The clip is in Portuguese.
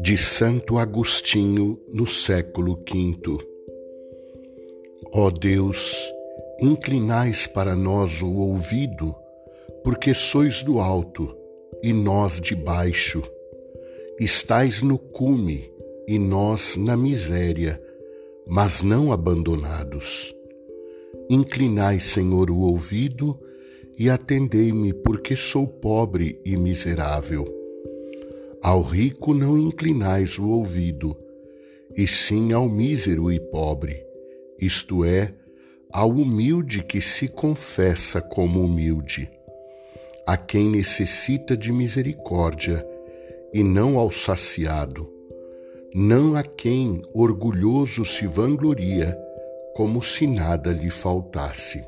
De Santo Agostinho, no século V. Ó Deus, inclinais para nós o ouvido, porque sois do alto e nós de baixo. Estais no cume e nós na miséria, mas não abandonados. Inclinai, Senhor, o ouvido e atendei-me, porque sou pobre e miserável. Ao rico não inclinais o ouvido, e sim ao mísero e pobre, isto é, ao humilde que se confessa como humilde, a quem necessita de misericórdia, e não ao saciado, não a quem orgulhoso se vangloria, como se nada lhe faltasse.